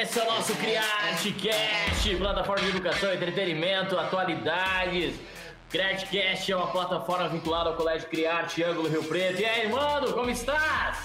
Esse é o nosso CriArteCast, plataforma de educação, entretenimento, atualidades. CriArteCast é uma plataforma vinculada ao Colégio CriArte Ângulo Rio Preto. E aí, mano, como estás?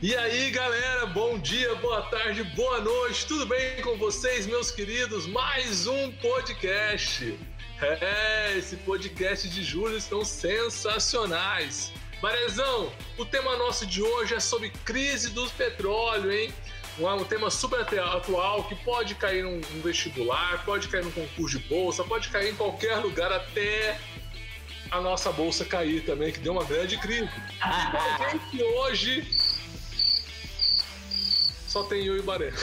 E aí, galera, bom dia, boa tarde, boa noite, tudo bem com vocês, meus queridos? Mais um podcast. É, esse podcast de julho estão sensacionais. Marezão, o tema nosso de hoje é sobre crise do petróleo, hein? Um tema super atual que pode cair num, vestibular, pode cair num concurso de bolsa, pode cair em qualquer lugar até a nossa bolsa cair também, que deu uma grande crise. E hoje só tem eu e Baré.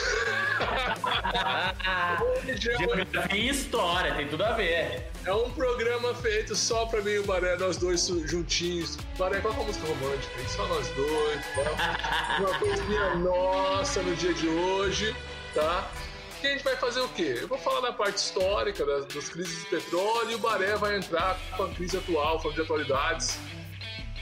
Geografia e história, tem tudo a ver. É um programa feito só pra mim e o Baré, nós dois juntinhos. Baré, qual é a música romântica? Só nós dois, tá? Uma coisinha nossa no dia de hoje, tá? Que a gente vai fazer o quê? Eu vou falar da parte histórica das, das crises do petróleo e o Baré vai entrar com a crise atual, falando de atualidades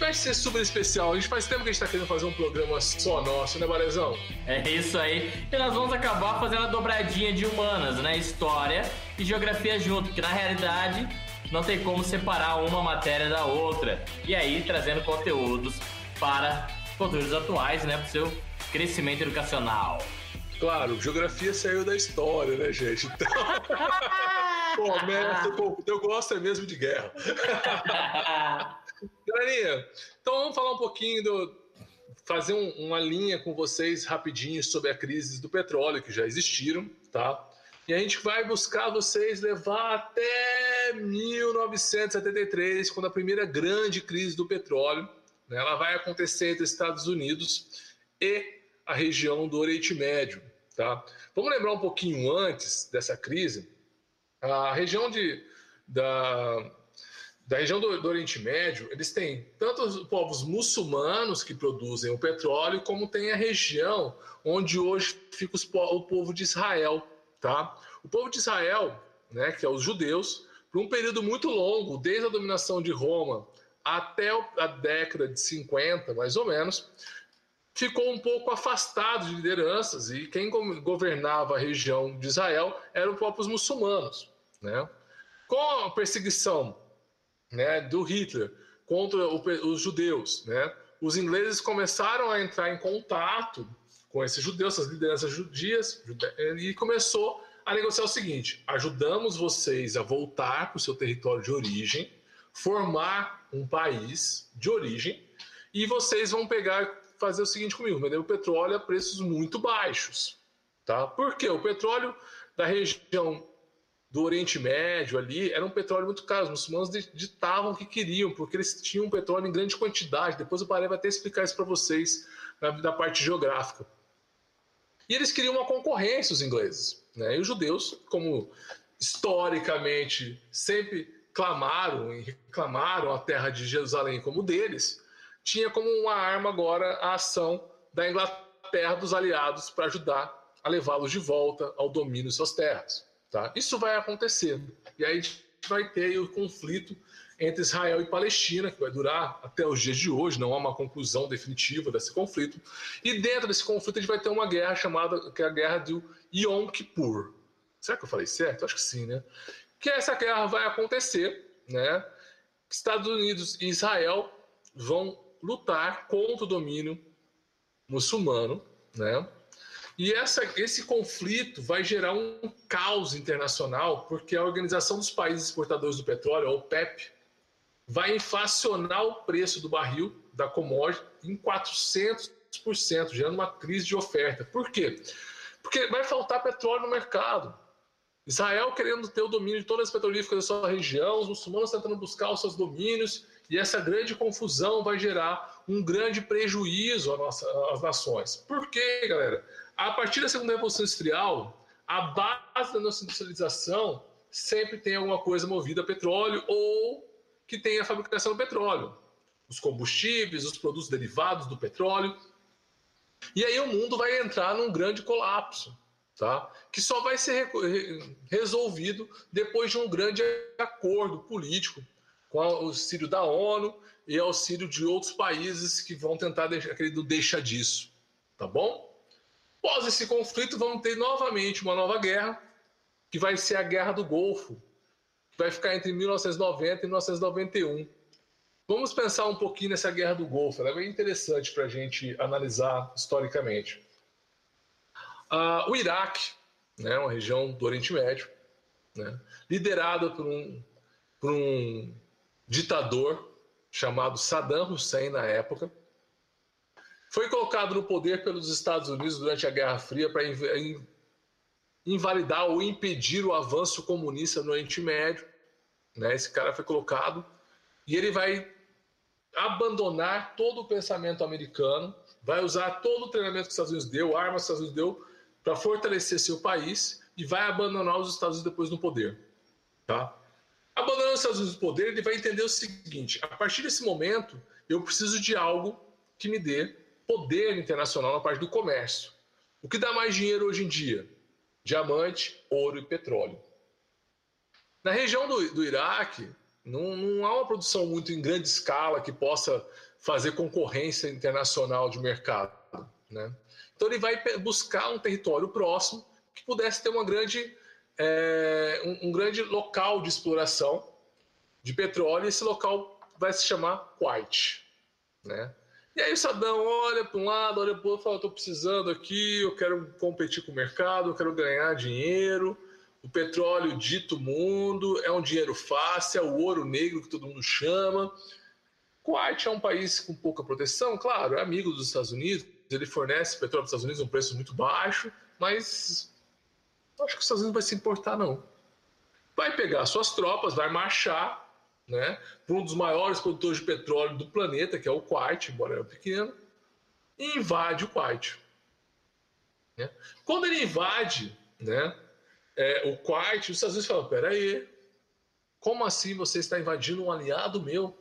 vai ser super especial. A gente faz tempo que a gente tá querendo fazer um programa só nosso, né, Barezão? É isso aí. E nós vamos acabar fazendo a dobradinha de humanas, né? História e geografia junto, porque na realidade não tem como separar uma matéria da outra. E aí trazendo conteúdos para conteúdos atuais, né? Para o seu crescimento educacional. Claro, geografia saiu da história, né, gente? Então. Começa, eu gosto é mesmo de guerra. Galerinha, então vamos falar um pouquinho do. fazer um, uma linha com vocês rapidinho sobre a crise do petróleo que já existiram, tá? E a gente vai buscar vocês levar até 1973, quando a primeira grande crise do petróleo, né, ela vai acontecer entre Estados Unidos e a região do Oriente Médio, tá? Vamos lembrar um pouquinho antes dessa crise, a região de, da, da região do, do, Oriente Médio, eles têm tanto os povos muçulmanos que produzem o petróleo, como tem a região onde hoje fica os, o povo de Israel. Tá? O povo de Israel, né, que é os judeus, por um período muito longo, desde a dominação de Roma até a década de 50, mais ou menos, ficou um pouco afastado de lideranças e quem governava a região de Israel eram os próprios muçulmanos. Né? Com a perseguição né, do Hitler contra os judeus. Né? Os ingleses começaram a entrar em contato com esses judeus, essas lideranças judias, e começou a negociar o seguinte: ajudamos vocês a voltar para o seu território de origem, formar um país de origem, e vocês vão pegar, fazer o seguinte comigo: vender o petróleo a preços muito baixos. Tá? Por quê? O petróleo da região do Oriente Médio ali, era um petróleo muito caro. Os muçulmanos ditavam o que queriam, porque eles tinham petróleo em grande quantidade. Depois o Paré vai até explicar isso para vocês na, na, parte geográfica. E eles queriam uma concorrência, os ingleses. Né? E os judeus, como historicamente sempre clamaram e reclamaram a terra de Jerusalém como deles, tinha como uma arma agora a ação da Inglaterra dos aliados para ajudar a levá-los de volta ao domínio de suas terras. Tá? Isso vai acontecer. E aí a gente vai ter o conflito entre Israel e Palestina, que vai durar até os dias de hoje, não há uma conclusão definitiva desse conflito. E dentro desse conflito a gente vai ter uma guerra chamada que é a guerra do Yom Kippur. Será que eu falei certo? Acho que sim, né? Que essa guerra vai acontecer, né? Estados Unidos e Israel vão lutar contra o domínio muçulmano, né? E essa, esse conflito vai gerar um caos internacional, porque a Organização dos Países Exportadores do Petróleo, a OPEP, vai inflacionar o preço do barril da commodity em 400%, gerando uma crise de oferta. Por quê? Porque vai faltar petróleo no mercado. Israel querendo ter o domínio de todas as petrolíferas da sua região, os muçulmanos tentando buscar os seus domínios, e essa grande confusão vai gerar um grande prejuízo às, às nações. Por quê, galera? A partir da segunda revolução industrial, a base da nossa industrialização sempre tem alguma coisa movida a petróleo ou que tem a fabricação do petróleo. Os combustíveis, os produtos derivados do petróleo. E aí o mundo vai entrar num grande colapso, tá? que só vai ser resolvido depois de um grande acordo político com o auxílio da ONU e auxílio de outros países que vão tentar deixar aquele do deixa disso, tá bom? Após esse conflito, vamos ter novamente uma nova guerra, que vai ser a Guerra do Golfo, que vai ficar entre 1990 e 1991. Vamos pensar um pouquinho nessa Guerra do Golfo, ela é bem interessante para a gente analisar historicamente. Uh, o Iraque, né, uma região do Oriente Médio, né, liderada por um, por um ditador chamado Saddam Hussein na época, foi colocado no poder pelos Estados Unidos durante a Guerra Fria para invalidar ou impedir o avanço comunista no Oriente Médio. Né? Esse cara foi colocado e ele vai abandonar todo o pensamento americano, vai usar todo o treinamento que os Estados Unidos deu, armas que os Estados Unidos deu, para fortalecer seu país e vai abandonar os Estados Unidos depois no poder. Tá? Abandonando os Estados Unidos no poder, ele vai entender o seguinte: a partir desse momento, eu preciso de algo que me dê poder internacional na parte do comércio. O que dá mais dinheiro hoje em dia? Diamante, ouro e petróleo. Na região do, do Iraque, não, não há uma produção muito em grande escala que possa fazer concorrência internacional de mercado. Né? Então ele vai buscar um território próximo que pudesse ter uma grande, é, um, um grande local de exploração de petróleo, e esse local vai se chamar Kuwait. Né? E aí o Sadão olha para um lado, olha para o outro, fala: estou precisando aqui, eu quero competir com o mercado, eu quero ganhar dinheiro. O petróleo dito mundo, é um dinheiro fácil, é o ouro negro que todo mundo chama. Kuwait é um país com pouca proteção, claro, é amigo dos Estados Unidos, ele fornece petróleo para os Estados Unidos a um preço muito baixo, mas acho que os Estados Unidos vai se importar, não. Vai pegar suas tropas, vai marchar né, para um dos maiores produtores de petróleo do planeta, que é o Kuwait, embora é pequeno, e invade o Kuwait. Né? Quando ele invade né, é, o Kuwait, os Estados Unidos falam: peraí, como assim você está invadindo um aliado meu?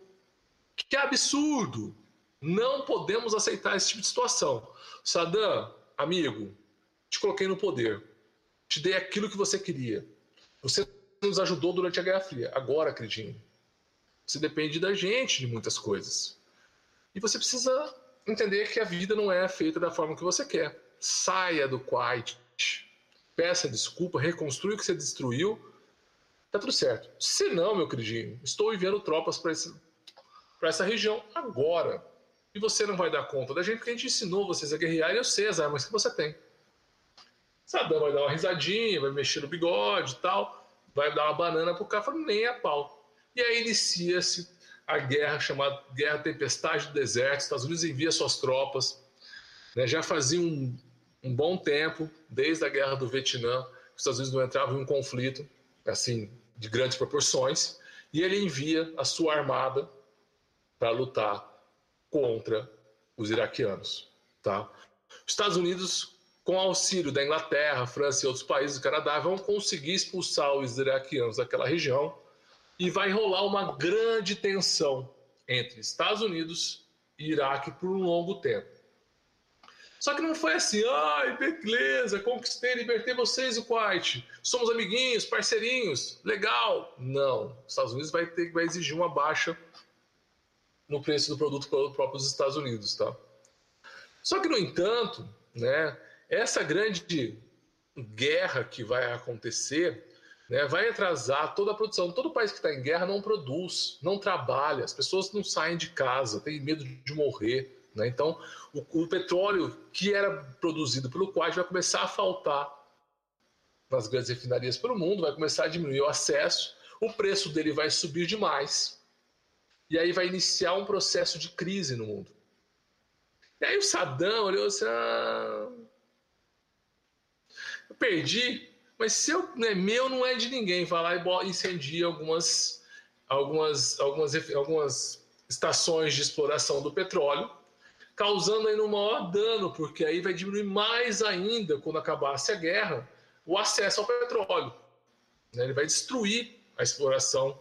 Que absurdo! Não podemos aceitar esse tipo de situação. Saddam, amigo, te coloquei no poder. Te dei aquilo que você queria. Você nos ajudou durante a Guerra Fria. Agora, acredite, você depende da gente de muitas coisas. E você precisa entender que a vida não é feita da forma que você quer. Saia do quiet. Peça desculpa, reconstrui o que você destruiu. Tá tudo certo. Se não, meu queridinho, estou enviando tropas para essa região agora. E você não vai dar conta da gente porque a gente ensinou vocês a guerrear e eu sei as armas que você tem. Saddam vai dar uma risadinha, vai mexer no bigode e tal, vai dar uma banana pro cara, nem a pau. E aí inicia-se a guerra chamada Guerra Tempestade do Deserto. Os Estados Unidos envia suas tropas. Né? Já fazia um, um, bom tempo, desde a Guerra do Vietnã, que os Estados Unidos não entravam em um conflito assim de grandes proporções. E ele envia a sua armada para lutar contra os iraquianos. Tá? Os Estados Unidos, com auxílio da Inglaterra, França e outros países do Canadá, vão conseguir expulsar os iraquianos daquela região e vai rolar uma grande tensão entre Estados Unidos e Iraque por um longo tempo. Só que não foi assim, ai, beleza, conquistei, libertei vocês, o Kuwait, somos amiguinhos, parceirinhos, legal. Não, os Estados Unidos vai ter vai exigir uma baixa no preço do produto pelos próprios Estados Unidos, tá? Só que no entanto, né, essa grande guerra que vai acontecer né, vai atrasar toda a produção. Todo país que está em guerra não produz, não trabalha, as pessoas não saem de casa, têm medo de morrer. Né? Então, o, o, petróleo que era produzido pelo Kuwait vai começar a faltar nas grandes refinarias pelo mundo, vai começar a diminuir o acesso, o preço dele vai subir demais, e aí vai iniciar um processo de crise no mundo. E aí o Saddam olhou assim: ah, eu perdi mas se eu, não é meu, não é de ninguém. Vai lá e incendia algumas, algumas, algumas, algumas estações de exploração do petróleo, causando aí um maior dano, porque aí vai diminuir mais ainda, quando acabasse a guerra, o acesso ao petróleo. Né? Ele vai destruir a exploração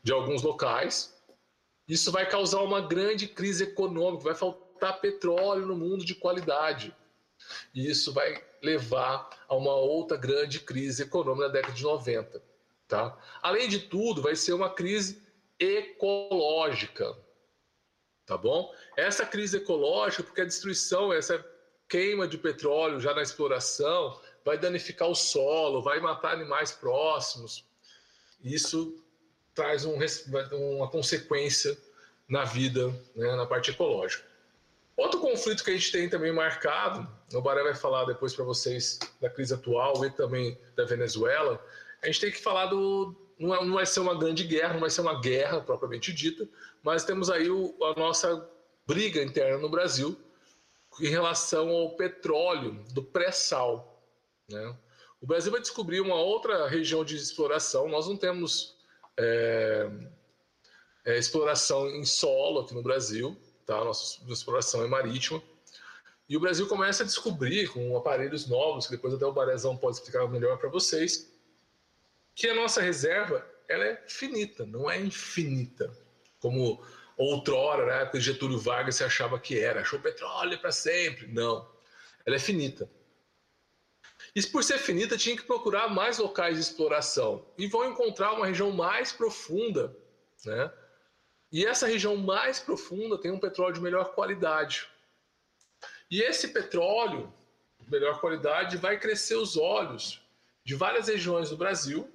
de alguns locais. Isso vai causar uma grande crise econômica, vai faltar petróleo no mundo de qualidade. E isso vai levar a uma outra grande crise econômica na década de 90. Tá? Além de tudo, vai ser uma crise ecológica. Tá bom? Essa crise ecológica, porque a destruição, essa queima de petróleo já na exploração vai danificar o solo, vai matar animais próximos. Isso traz um, uma consequência na vida, né, na parte ecológica. Outro conflito que a gente tem também marcado, o Baré vai falar depois para vocês da crise atual e também da Venezuela, a gente tem que falar do. Não, é, não vai ser uma grande guerra, não vai ser uma guerra propriamente dita, mas temos aí o, a nossa briga interna no Brasil em relação ao petróleo do pré-sal. Né? O Brasil vai descobrir uma outra região de exploração. Nós não temos é, é, exploração em solo aqui no Brasil, tá? Nossa exploração é marítima. E o Brasil começa a descobrir, com aparelhos novos, que depois até o Barezão pode explicar melhor para vocês, que a nossa reserva ela é finita, não é infinita. Como outrora, na época de Getúlio Vargas, se achava que era. Achou petróleo para sempre. Não. Ela é finita. E por ser finita, tinha que procurar mais locais de exploração. E vão encontrar uma região mais profunda. Né? E essa região mais profunda tem um petróleo de melhor qualidade. E esse petróleo de melhor qualidade vai crescer os olhos de várias regiões do Brasil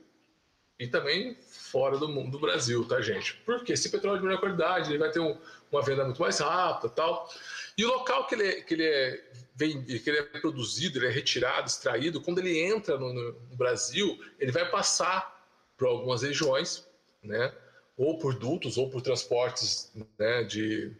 e também fora do mundo do Brasil, tá, gente? Porque esse petróleo de melhor qualidade, ele vai ter um, uma venda muito mais rápida tal. E o local que ele, é, que ele é vem, que ele é produzido, ele é retirado, extraído, quando ele entra no, no Brasil, ele vai passar por algumas regiões, né? Ou por dutos, ou por transportes né, de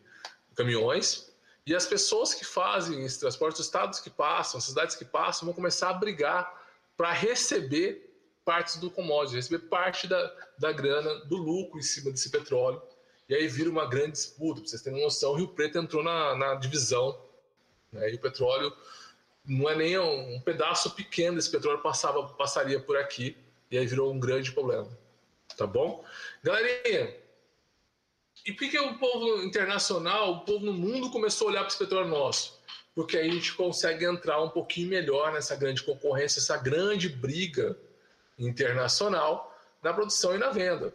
caminhões. E as pessoas que fazem esse transporte, os estados que passam, as cidades que passam, vão começar a brigar para receber partes do commodity, receber parte da, da grana, do lucro em cima desse petróleo. E aí vira uma grande disputa. Para vocês terem noção, o Rio Preto entrou na, na divisão. Né? E o petróleo não é nem um, um, pedaço pequeno desse petróleo passava, passaria por aqui. E aí virou um grande problema. Tá bom? Galerinha, e por que o povo internacional, o povo no mundo começou a olhar para esse petróleo nosso? Porque aí a gente consegue entrar um pouquinho melhor nessa grande concorrência, essa grande briga internacional na produção e na venda.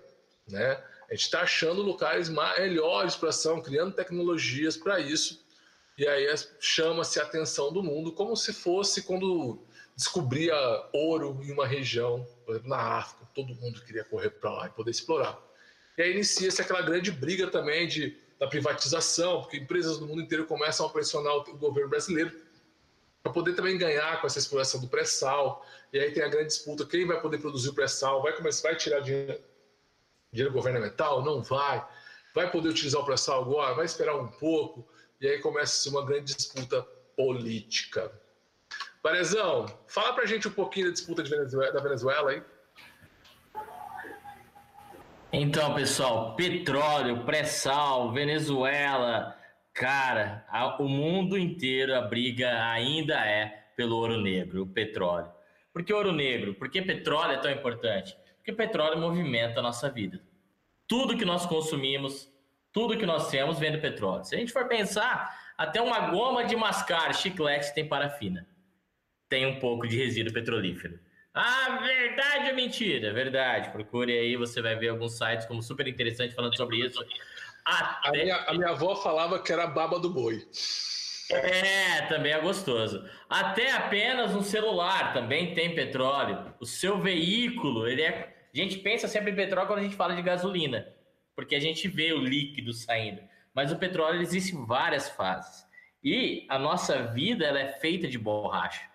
Né? A gente está achando locais melhores de exploração, criando tecnologias para isso, e aí chama-se a atenção do mundo como se fosse quando descobria ouro em uma região, por exemplo, na África, todo mundo queria correr para lá e poder explorar. E aí inicia-se aquela grande briga também de, da privatização, porque empresas do mundo inteiro começam a pressionar o governo brasileiro para poder também ganhar com essa exploração do pré-sal. E aí tem a grande disputa: quem vai poder produzir o pré-sal? Vai, começar, vai tirar dinheiro, dinheiro governamental? Não vai. Vai poder utilizar o pré-sal agora? Vai esperar um pouco? E aí começa uma grande disputa política. Barezão, fala pra gente um pouquinho da disputa Venezuela, da Venezuela aí. Então, pessoal, petróleo, pré-sal, Venezuela, Cara, a, o mundo inteiro a briga ainda é pelo ouro negro, o petróleo. Por que ouro negro? Por que petróleo é tão importante? Porque petróleo movimenta a nossa vida. Tudo que nós consumimos, tudo que nós temos vem do petróleo. Se a gente for pensar, até uma goma de mascar, chiclete tem parafina. Tem um pouco de resíduo petrolífero. Ah, verdade ou mentira? Verdade. Procure aí, você vai ver alguns sites como super interessante falando sobre isso. Até... A, minha, a minha avó falava que era baba do boi. É, também é gostoso. Até apenas um celular também tem petróleo. O seu veículo, ele é. A gente pensa sempre em petróleo quando a gente fala de gasolina, porque a gente vê o líquido saindo. Mas o petróleo existe em várias fases. E a nossa vida ela é feita de borracha.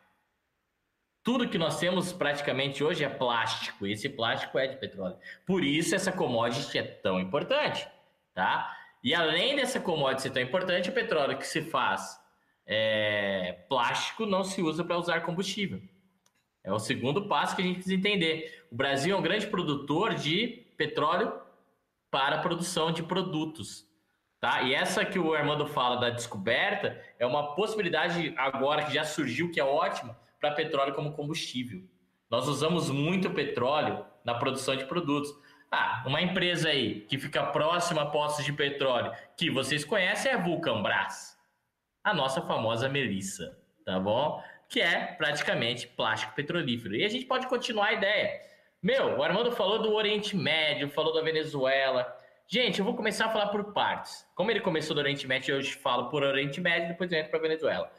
Tudo que nós temos praticamente hoje é plástico, e esse plástico é de petróleo. Por isso essa commodity é tão importante tá? E além dessa commodity ser tão importante, o petróleo que se faz é, plástico não se usa para usar combustível. É o segundo passo que a gente precisa entender. O Brasil é um grande produtor de petróleo para a produção de produtos. Tá? E essa que o Armando fala da descoberta é uma possibilidade agora que já surgiu, que é ótima, para petróleo como combustível. Nós usamos muito petróleo na produção de produtos. Ah, uma empresa aí que fica próxima a postos de petróleo que vocês conhecem é a Vulcanbras, a nossa famosa Melissa, tá bom? Que é praticamente plástico petrolífero. E a gente pode continuar a ideia. Meu, o Armando falou do Oriente Médio, falou da Venezuela. Gente, eu vou começar a falar por partes. Como ele começou do Oriente Médio, eu falo por Oriente Médio, depois eu entro para Venezuela.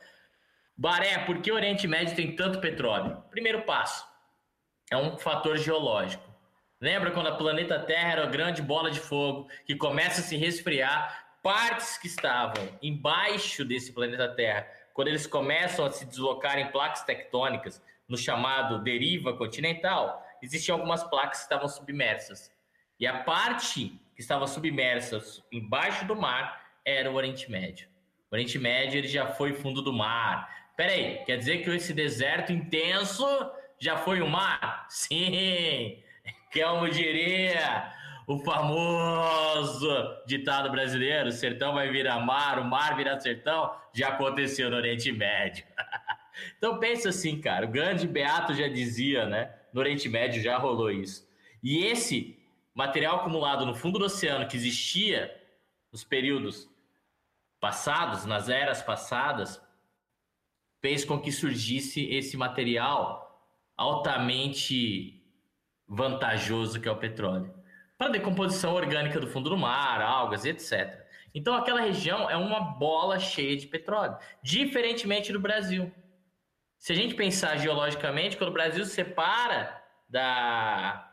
Baré, por que o Oriente Médio tem tanto petróleo? Primeiro passo, é um fator geológico. Lembra quando a planeta Terra era uma grande bola de fogo que começa a se resfriar? Partes que estavam embaixo desse planeta Terra, quando eles começam a se deslocar em placas tectônicas, no chamado deriva continental, existiam algumas placas que estavam submersas. E a parte que estava submersa embaixo do mar era o Oriente Médio. O Oriente Médio ele já foi fundo do mar. Peraí, quer dizer que esse deserto intenso já foi o mar? Sim! Como diria o famoso ditado brasileiro: sertão vai virar mar, o mar virar sertão, já aconteceu no Oriente Médio. então pensa assim, cara, o grande Beato já dizia, né? No Oriente Médio já rolou isso. E esse material acumulado no fundo do oceano que existia nos períodos passados, nas eras passadas, fez com que surgisse esse material altamente vantajoso que é o petróleo para decomposição orgânica do fundo do mar, algas, etc. Então aquela região é uma bola cheia de petróleo, diferentemente do Brasil. Se a gente pensar geologicamente, quando o Brasil se separa da,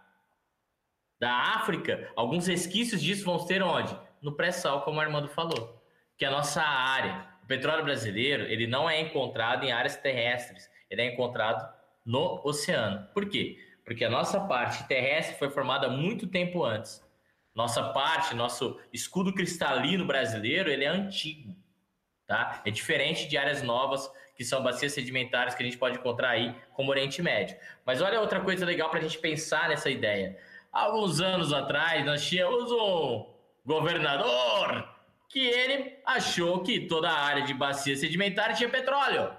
da África, alguns resquícios disso vão ser onde? No pré-sal, como o Armando falou, que é a nossa área. O petróleo brasileiro ele não é encontrado em áreas terrestres, ele é encontrado no oceano. Por quê? Porque a nossa parte terrestre foi formada muito tempo antes. Nossa parte, nosso escudo cristalino brasileiro, ele é antigo, tá? É diferente de áreas novas que são bacias sedimentares que a gente pode encontrar aí, como Oriente Médio. Mas olha outra coisa legal para a gente pensar nessa ideia. Alguns anos atrás, nós tínhamos um governador que ele achou que toda a área de bacia sedimentar tinha petróleo.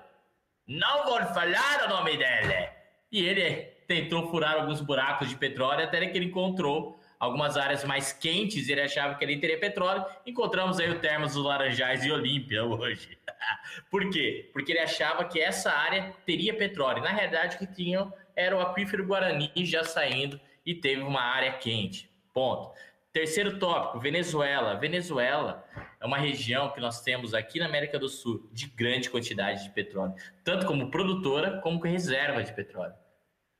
Não vou falar o nome dele. E ele tentou furar alguns buracos de petróleo até que ele encontrou algumas áreas mais quentes, ele achava que ele teria petróleo. Encontramos aí o Termas dos Laranjais e Olímpia hoje. Por quê? Porque ele achava que essa área teria petróleo. Na realidade, o que tinham era o aquífero Guarani já saindo e teve uma área quente. Ponto. Terceiro tópico, Venezuela. Venezuela é uma região que nós temos aqui na América do Sul de grande quantidade de petróleo, tanto como produtora como reserva de petróleo.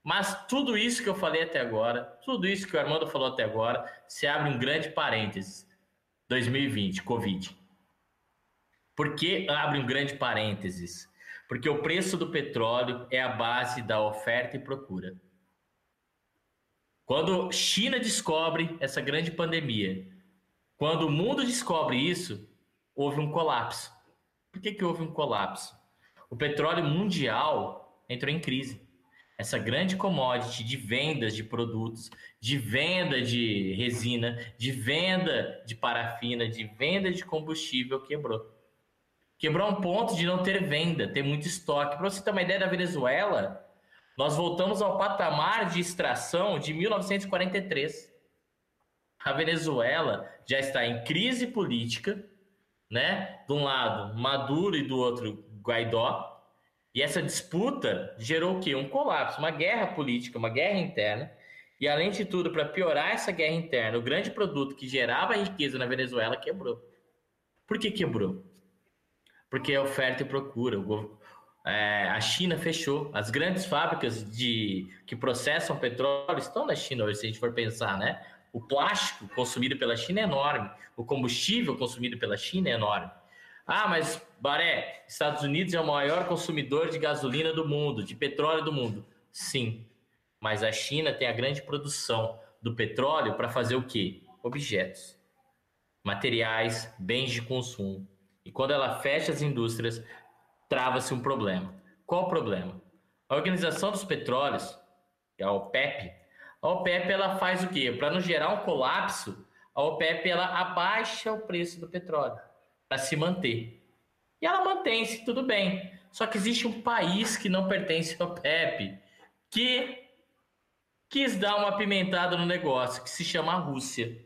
Mas tudo isso que eu falei até agora, tudo isso que o Armando falou até agora, se abre um grande parênteses. 2020, Covid. Por que abre um grande parênteses? Porque o preço do petróleo é a base da oferta e procura. Quando China descobre essa grande pandemia, quando o mundo descobre isso, houve um colapso. Por que, que houve um colapso? O petróleo mundial entrou em crise essa grande commodity de vendas de produtos, de venda de resina, de venda de parafina, de venda de combustível quebrou. Quebrou a um ponto de não ter venda, ter muito estoque. Para você ter uma ideia da Venezuela, nós voltamos ao patamar de extração de 1943. A Venezuela já está em crise política, né? De um lado Maduro e do outro Guaidó, e essa disputa gerou o quê? Um colapso, uma guerra política, uma guerra interna. E além de tudo, para piorar essa guerra interna, o grande produto que gerava riqueza na Venezuela quebrou. Por que quebrou? Porque é oferta e procura. É, a China fechou. As grandes fábricas de que processam petróleo estão na China hoje, se a gente for pensar, né? O plástico consumido pela China é enorme. O combustível consumido pela China é enorme. Ah, mas Baré, Estados Unidos é o maior consumidor de gasolina do mundo, de petróleo do mundo. Sim, mas a China tem a grande produção do petróleo para fazer o quê? Objetos, materiais, bens de consumo. E quando ela fecha as indústrias, trava-se um problema. Qual o problema? A Organização dos Petróleos, é a OPEP, a OPEP ela faz o quê? Para não gerar um colapso, a OPEP ela abaixa o preço do petróleo para se manter. E ela mantém-se, tudo bem. Só que existe um país que não pertence ao PEP que quis dar uma pimentada no negócio, que se chama Rússia.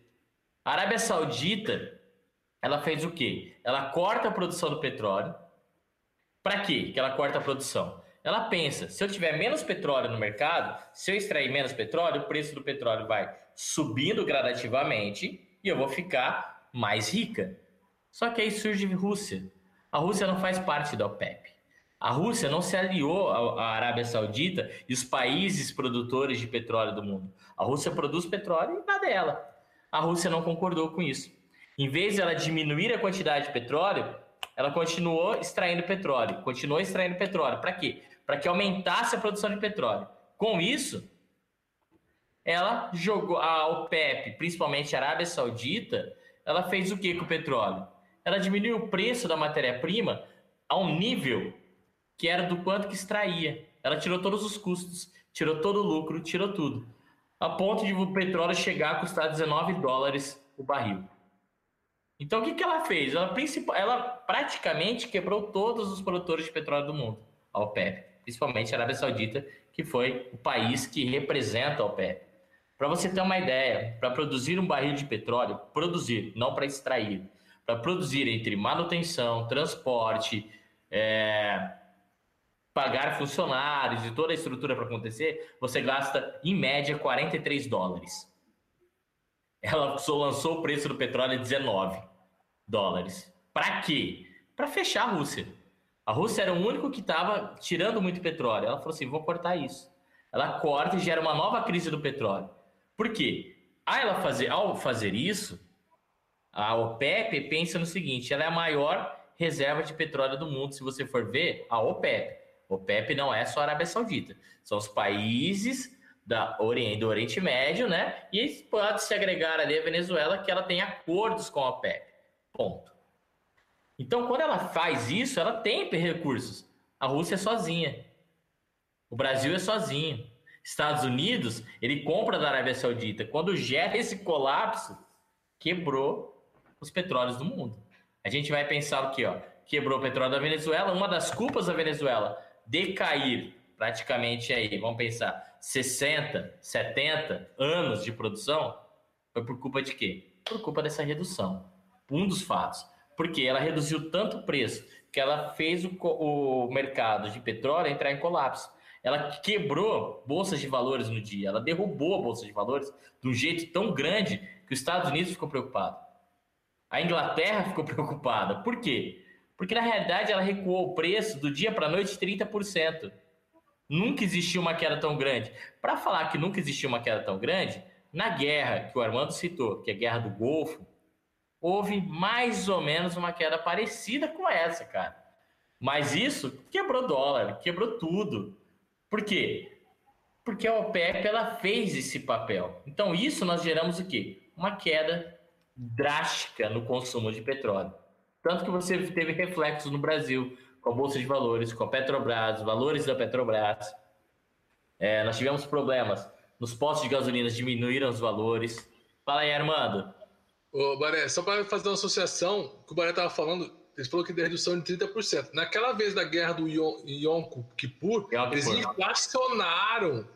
A Arábia Saudita, ela fez o quê? Ela corta a produção do petróleo. Para quê que ela corta a produção? Ela pensa, se eu tiver menos petróleo no mercado, se eu extrair menos petróleo, o preço do petróleo vai subindo gradativamente e eu vou ficar mais rica. Só que aí surge a Rússia. A Rússia não faz parte da OPEP. A Rússia não se aliou à Arábia Saudita e os países produtores de petróleo do mundo. A Rússia produz petróleo e nada dela. A Rússia não concordou com isso. Em vez de ela diminuir a quantidade de petróleo, ela continuou extraindo petróleo, continuou extraindo petróleo. Para quê? Para que aumentasse a produção de petróleo. Com isso, ela jogou a OPEP, principalmente a Arábia Saudita, ela fez o que com o petróleo? Ela diminuiu o preço da matéria-prima a um nível que era do quanto que extraía. Ela tirou todos os custos, tirou todo o lucro, tirou tudo. A ponto de o petróleo chegar a custar 19 dólares o barril. Então o que, que ela fez? Ela, ela praticamente quebrou todos os produtores de petróleo do mundo, a OPEP, principalmente a Arábia Saudita, que foi o país que representa a OPEP. Para você ter uma ideia, para produzir um barril de petróleo, produzir, não para extrair, para produzir entre manutenção, transporte, é, pagar funcionários e toda a estrutura para acontecer, você gasta em média 43 dólares. Ela só lançou o preço do petróleo a 19 dólares. Para quê? Para fechar a Rússia. A Rússia era o único que estava tirando muito petróleo. Ela falou assim: vou cortar isso. Ela corta e gera uma nova crise do petróleo. Por quê? Ao, ela fazer, ao fazer isso, a OPEP pensa no seguinte: ela é a maior reserva de petróleo do mundo. Se você for ver, a OPEP. OPEP não é só a Arábia Saudita, são os países da Oriente, do Oriente Médio, né? E pode se agregar ali a Venezuela, que ela tem acordos com a OPEP. Ponto. Então, quando ela faz isso, ela tem recursos. A Rússia é sozinha. O Brasil é sozinho. Estados Unidos, ele compra da Arábia Saudita. Quando gera esse colapso, quebrou os petróleos do mundo. A gente vai pensar o quê? Ó? Quebrou o petróleo da Venezuela. Uma das culpas da Venezuela decair praticamente aí, vamos pensar, 60, 70 anos de produção, foi por culpa de quê? Por culpa dessa redução um dos fatos. Porque ela reduziu tanto o preço que ela fez o, o mercado de petróleo entrar em colapso. Ela quebrou bolsas de valores no dia, ela derrubou a bolsa de valores de um jeito tão grande que os Estados Unidos ficou preocupado. A Inglaterra ficou preocupada. Por quê? Porque na realidade ela recuou o preço do dia para a noite 30%. Nunca existiu uma queda tão grande. Para falar que nunca existiu uma queda tão grande, na guerra que o Armando citou, que é a guerra do Golfo, houve mais ou menos uma queda parecida com essa, cara. Mas isso quebrou dólar, quebrou tudo. Por quê? Porque a OPEP ela fez esse papel. Então isso nós geramos o quê? Uma queda drástica no consumo de petróleo. Tanto que você teve reflexos no Brasil com a bolsa de valores, com a Petrobras, valores da Petrobras. É, nós tivemos problemas nos postos de gasolina diminuíram os valores. Fala aí, Armando. Ô, Baré, só para fazer uma associação, o que o Baré estava falando, eles falou que deu redução de 30%. Naquela vez da guerra do Yom, Kippur, eles inflacionaram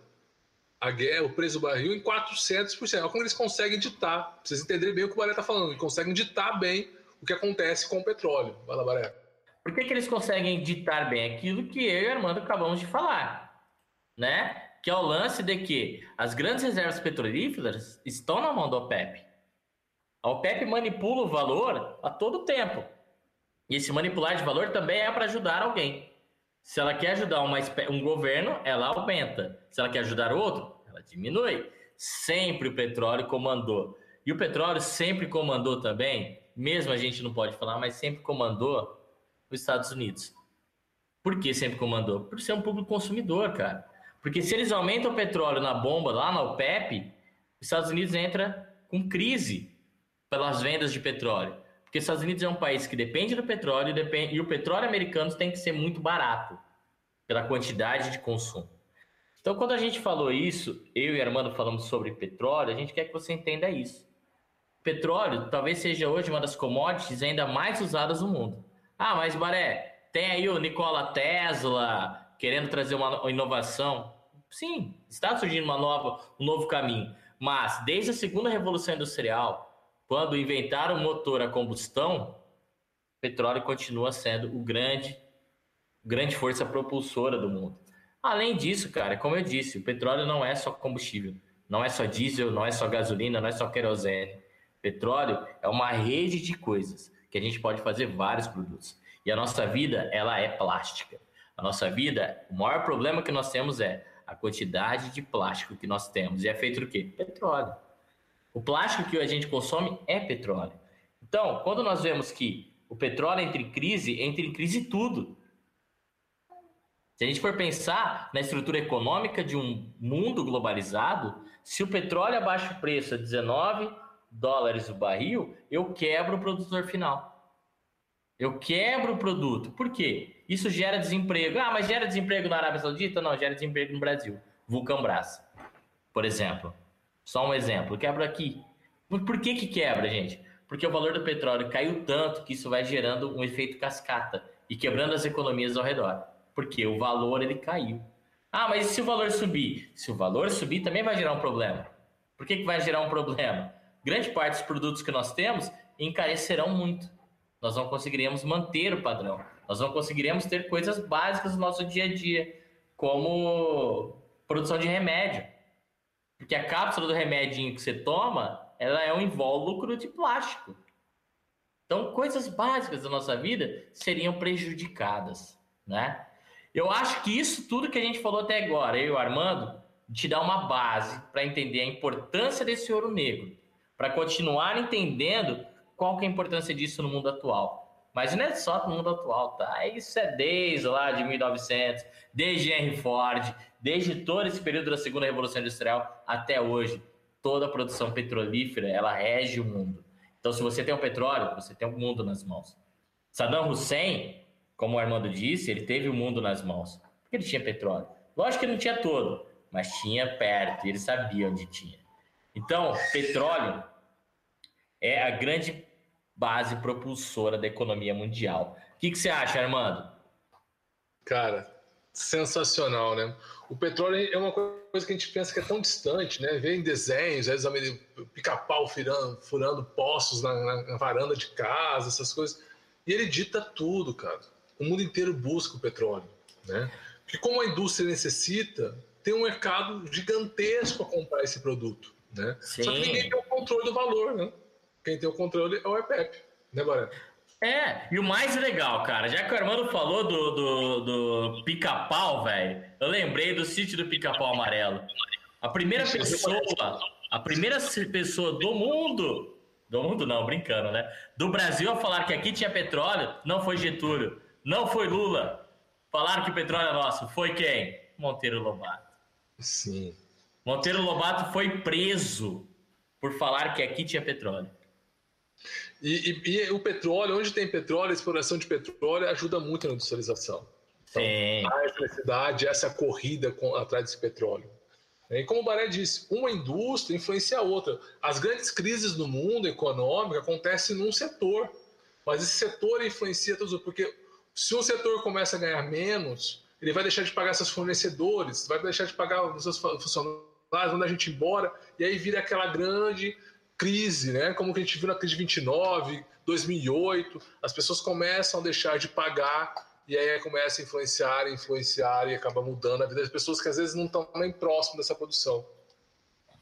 a guerra, o preço do barril em 400%. Olha como eles conseguem ditar. Pra vocês entenderem bem o que o Baré está falando. Eles conseguem ditar bem o que acontece com o petróleo. Vai lá, Baré. Por que, que eles conseguem ditar bem aquilo que eu e Armando acabamos de falar? Né? Que é o lance de que as grandes reservas petrolíferas estão na mão do OPEP. A OPEP manipula o valor a todo tempo. E esse manipular de valor também é para ajudar alguém. Se ela quer ajudar uma, um governo, ela aumenta. Se ela quer ajudar outro, ela diminui. Sempre o petróleo comandou. E o petróleo sempre comandou também, mesmo a gente não pode falar, mas sempre comandou os Estados Unidos. Por que sempre comandou? Por ser um público consumidor, cara. Porque se eles aumentam o petróleo na bomba, lá na OPEP, os Estados Unidos entra com crise pelas vendas de petróleo. Porque os Estados Unidos é um país que depende do petróleo e, o petróleo americano tem que ser muito barato pela quantidade de consumo. Então, quando a gente falou isso, eu e Armando falamos sobre petróleo, a gente quer que você entenda isso. Petróleo talvez seja hoje uma das commodities ainda mais usadas no mundo. Ah, mas Baré, tem aí o Nikola Tesla querendo trazer uma inovação. Sim, está surgindo uma nova, um novo caminho. Mas desde a segunda revolução industrial, quando inventaram o motor a combustão, o petróleo continua sendo o grande, grande força propulsora do mundo. Além disso, cara, como eu disse, o petróleo não é só combustível, não é só diesel, não é só gasolina, não é só querosene. Petróleo é uma rede de coisas que a gente pode fazer vários produtos. E a nossa vida, ela é plástica. a nossa vida, o maior problema que nós temos é a quantidade de plástico que nós temos. E é feito do quê? Petróleo. O plástico que a gente consome é petróleo. Então, quando nós vemos que o petróleo entra em crise, entra em crise tudo. Se a gente for pensar na estrutura econômica de um mundo globalizado, se o petróleo abaixa o preço a 19 dólares o barril, eu quebro o produtor final. Eu quebro o produto. Por quê? Isso gera desemprego. Ah, mas gera desemprego na Arábia Saudita? Não, gera desemprego no Brasil. Vulcambras, por exemplo. Só um exemplo. Quebra aqui. Por que que quebra, gente? Porque o valor do petróleo caiu tanto que isso vai gerando um efeito cascata e quebrando as economias ao redor. Porque o valor ele caiu. Ah, mas e se o valor subir? Se o valor subir, também vai gerar um problema. Por que, que vai gerar um problema? Grande parte dos produtos que nós temos encarecerão muito nós não conseguiríamos manter o padrão. Nós não conseguiríamos ter coisas básicas no nosso dia a dia, como produção de remédio. Porque a cápsula do remedinho que você toma, ela é um invólucro de plástico. Então, coisas básicas da nossa vida seriam prejudicadas, né? Eu acho que isso tudo que a gente falou até agora, eu e o Armando, te dá uma base para entender a importância desse ouro negro, para continuar entendendo qual que é a importância disso no mundo atual. Mas não é só no mundo atual, tá? Isso é desde lá de 1900, desde Henry Ford, desde todo esse período da segunda revolução industrial até hoje. Toda a produção petrolífera, ela rege o mundo. Então, se você tem o petróleo, você tem o mundo nas mãos. Saddam Hussein, como o Armando disse, ele teve o mundo nas mãos. Porque ele tinha petróleo. Lógico que não tinha todo, mas tinha perto, ele sabia onde tinha. Então, petróleo é a grande base propulsora da economia mundial. O que, que você acha, Armando? Cara, sensacional, né? O petróleo é uma coisa que a gente pensa que é tão distante, né? Vê em desenhos, às vezes pica-pau furando, furando poços na, na, varanda de casa, essas coisas. E ele dita tudo, cara. O mundo inteiro busca o petróleo, né? Porque como a indústria necessita, tem um mercado gigantesco a comprar esse produto, né? Sim. Só que ninguém tem o controle do valor, né? Quem tem o controle é o EPEP, né, Barão? É, e o mais legal, cara, já que o Armando falou do, do, do pica-pau, velho, eu lembrei do sítio do pica-pau amarelo. A primeira pessoa, a primeira pessoa do mundo, do mundo não, brincando, né? Do Brasil a falar que aqui tinha petróleo, não foi Getúlio, não foi Lula. Falaram que o petróleo é nosso, foi quem? Monteiro Lobato. Sim. Monteiro Lobato foi preso por falar que aqui tinha petróleo. E, e, e, o petróleo, onde tem petróleo, a exploração de petróleo ajuda muito na industrialização. Então, Sim. a necessidade, essa corrida com, atrás desse petróleo. E como o Baré disse, uma indústria influencia a outra. As grandes crises no mundo econômico acontecem num setor, mas esse setor influencia todos, porque se um setor começa a ganhar menos, ele vai deixar de pagar seus fornecedores, vai deixar de pagar os seus funcionários, manda a gente embora, e aí vira aquela grande crise, né? Como que a gente viu na crise de 29, 2008, as pessoas começam a deixar de pagar e aí começa a influenciar, influenciar e acaba mudando a vida das pessoas que às vezes não estão nem próximo dessa produção.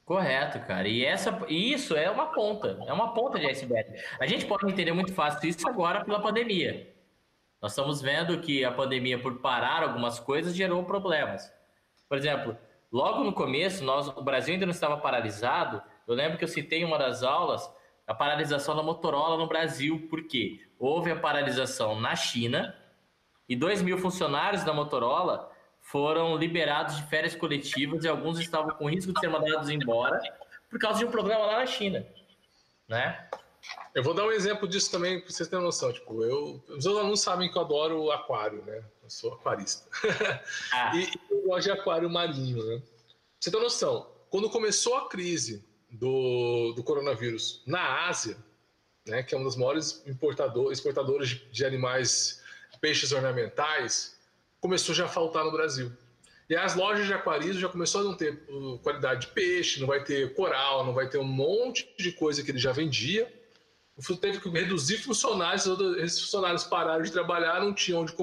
Correto, cara. E essa, isso é uma ponta, é uma ponta de iceberg. A gente pode entender muito fácil isso agora pela pandemia. Nós estamos vendo que a pandemia, por parar algumas coisas, gerou problemas. Por exemplo, logo no começo, nós, o Brasil ainda não estava paralisado, eu lembro que eu citei em uma das aulas a paralisação da Motorola no Brasil, porque houve a paralisação na China e 2 mil funcionários da Motorola foram liberados de férias coletivas e alguns estavam com risco de ser mandados embora por causa de um problema lá na China, né? Eu vou dar um exemplo disso também para vocês terem noção. Tipo, eu, os alunos sabem que eu adoro aquário, né? Eu sou aquarista. Ah. e, e eu gosto de aquário marinho, né? Pra você ter noção, quando começou a crise do, do coronavírus na Ásia, né, que é um dos maiores importador, exportadores de, de animais, peixes ornamentais, começou já a faltar no Brasil. E as lojas de aquarismo já começou a não ter uh, qualidade de peixe, não vai ter coral, não vai ter um monte de coisa que ele já vendia. Teve que reduzir funcionários, esses funcionários pararam de trabalhar, não tinham onde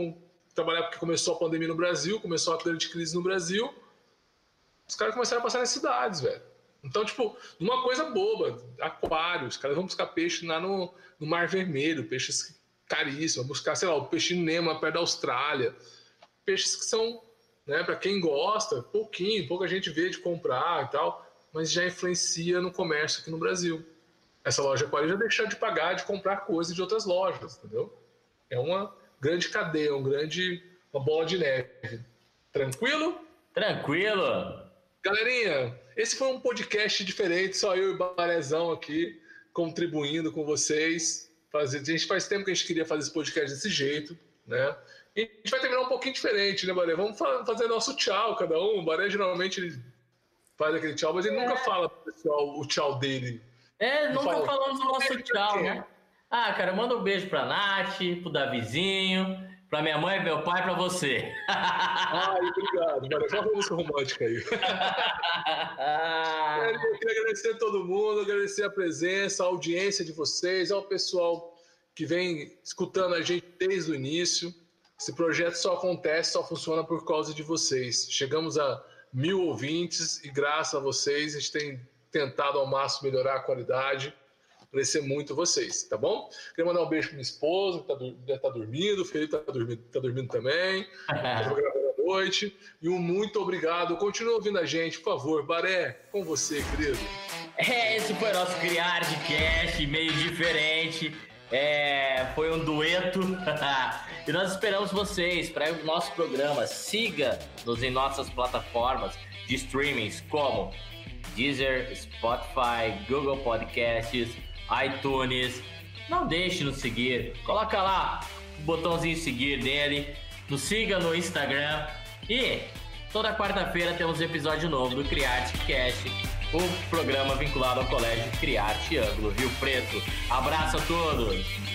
trabalhar porque começou a pandemia no Brasil, começou a grande crise no Brasil. Os caras começaram a passar nas cidades, velho. Então, tipo, uma coisa boba, aquários, os caras vão buscar peixe lá no, no Mar Vermelho, peixes caríssimos, buscar, sei lá, o peixe Nemo perto da Austrália. peixes que são, né, para quem gosta, pouquinho, pouca gente vê de comprar e tal, mas já influencia no comércio aqui no Brasil. Essa loja pode já deixar de pagar, de comprar coisas de outras lojas, entendeu? É uma grande cadeia, um grande, uma bola de neve. Tranquilo? Tranquilo. Galerinha, esse foi um podcast diferente, só eu e o Barezão aqui contribuindo com vocês. Fazer, a gente faz tempo que a gente queria fazer esse podcast desse jeito, né? E a gente vai terminar um pouquinho diferente, né, Baré? Vamos fazer nosso tchau, cada um. O Baré geralmente ele faz aquele tchau, mas ele é. nunca fala pro pessoal o tchau dele. É, nunca fala, falamos o nosso tchau, né? Ah, cara, manda um beijo pra Nath, pro Davizinho, pra minha mãe, meu pai, pra você. Ai, obrigado, Baré. Fala uma música romântica aí. Eu queria agradecer a todo mundo, agradecer a presença, a audiência de vocês, ao pessoal que vem escutando a gente desde o início. Esse projeto só acontece, só funciona por causa de vocês. Chegamos a mil ouvintes e graças a vocês a gente tem tentado ao máximo melhorar a qualidade. Agradecer muito vocês, tá bom? Queria mandar um beijo para minha esposa, que tá, deve tá dormindo, o Felipe está dormindo, tá dormindo também. à noite. E um muito obrigado. Continua ouvindo a gente, por favor. Baré, com você, querido. É, esse foi nosso Criar de Cast, meio diferente. É, foi um dueto. e nós esperamos vocês para o nosso programa. Siga-nos em nossas plataformas de streamings como Deezer, Spotify, Google Podcasts, iTunes. Não deixe de nos seguir. Coloca lá o botãozinho seguir dele. Nos siga no Instagram. E toda quarta-feira temos episódio novo do Criarte Cast, o programa vinculado ao Colégio Criarte Ângulo Rio Preto. Abraço a todos!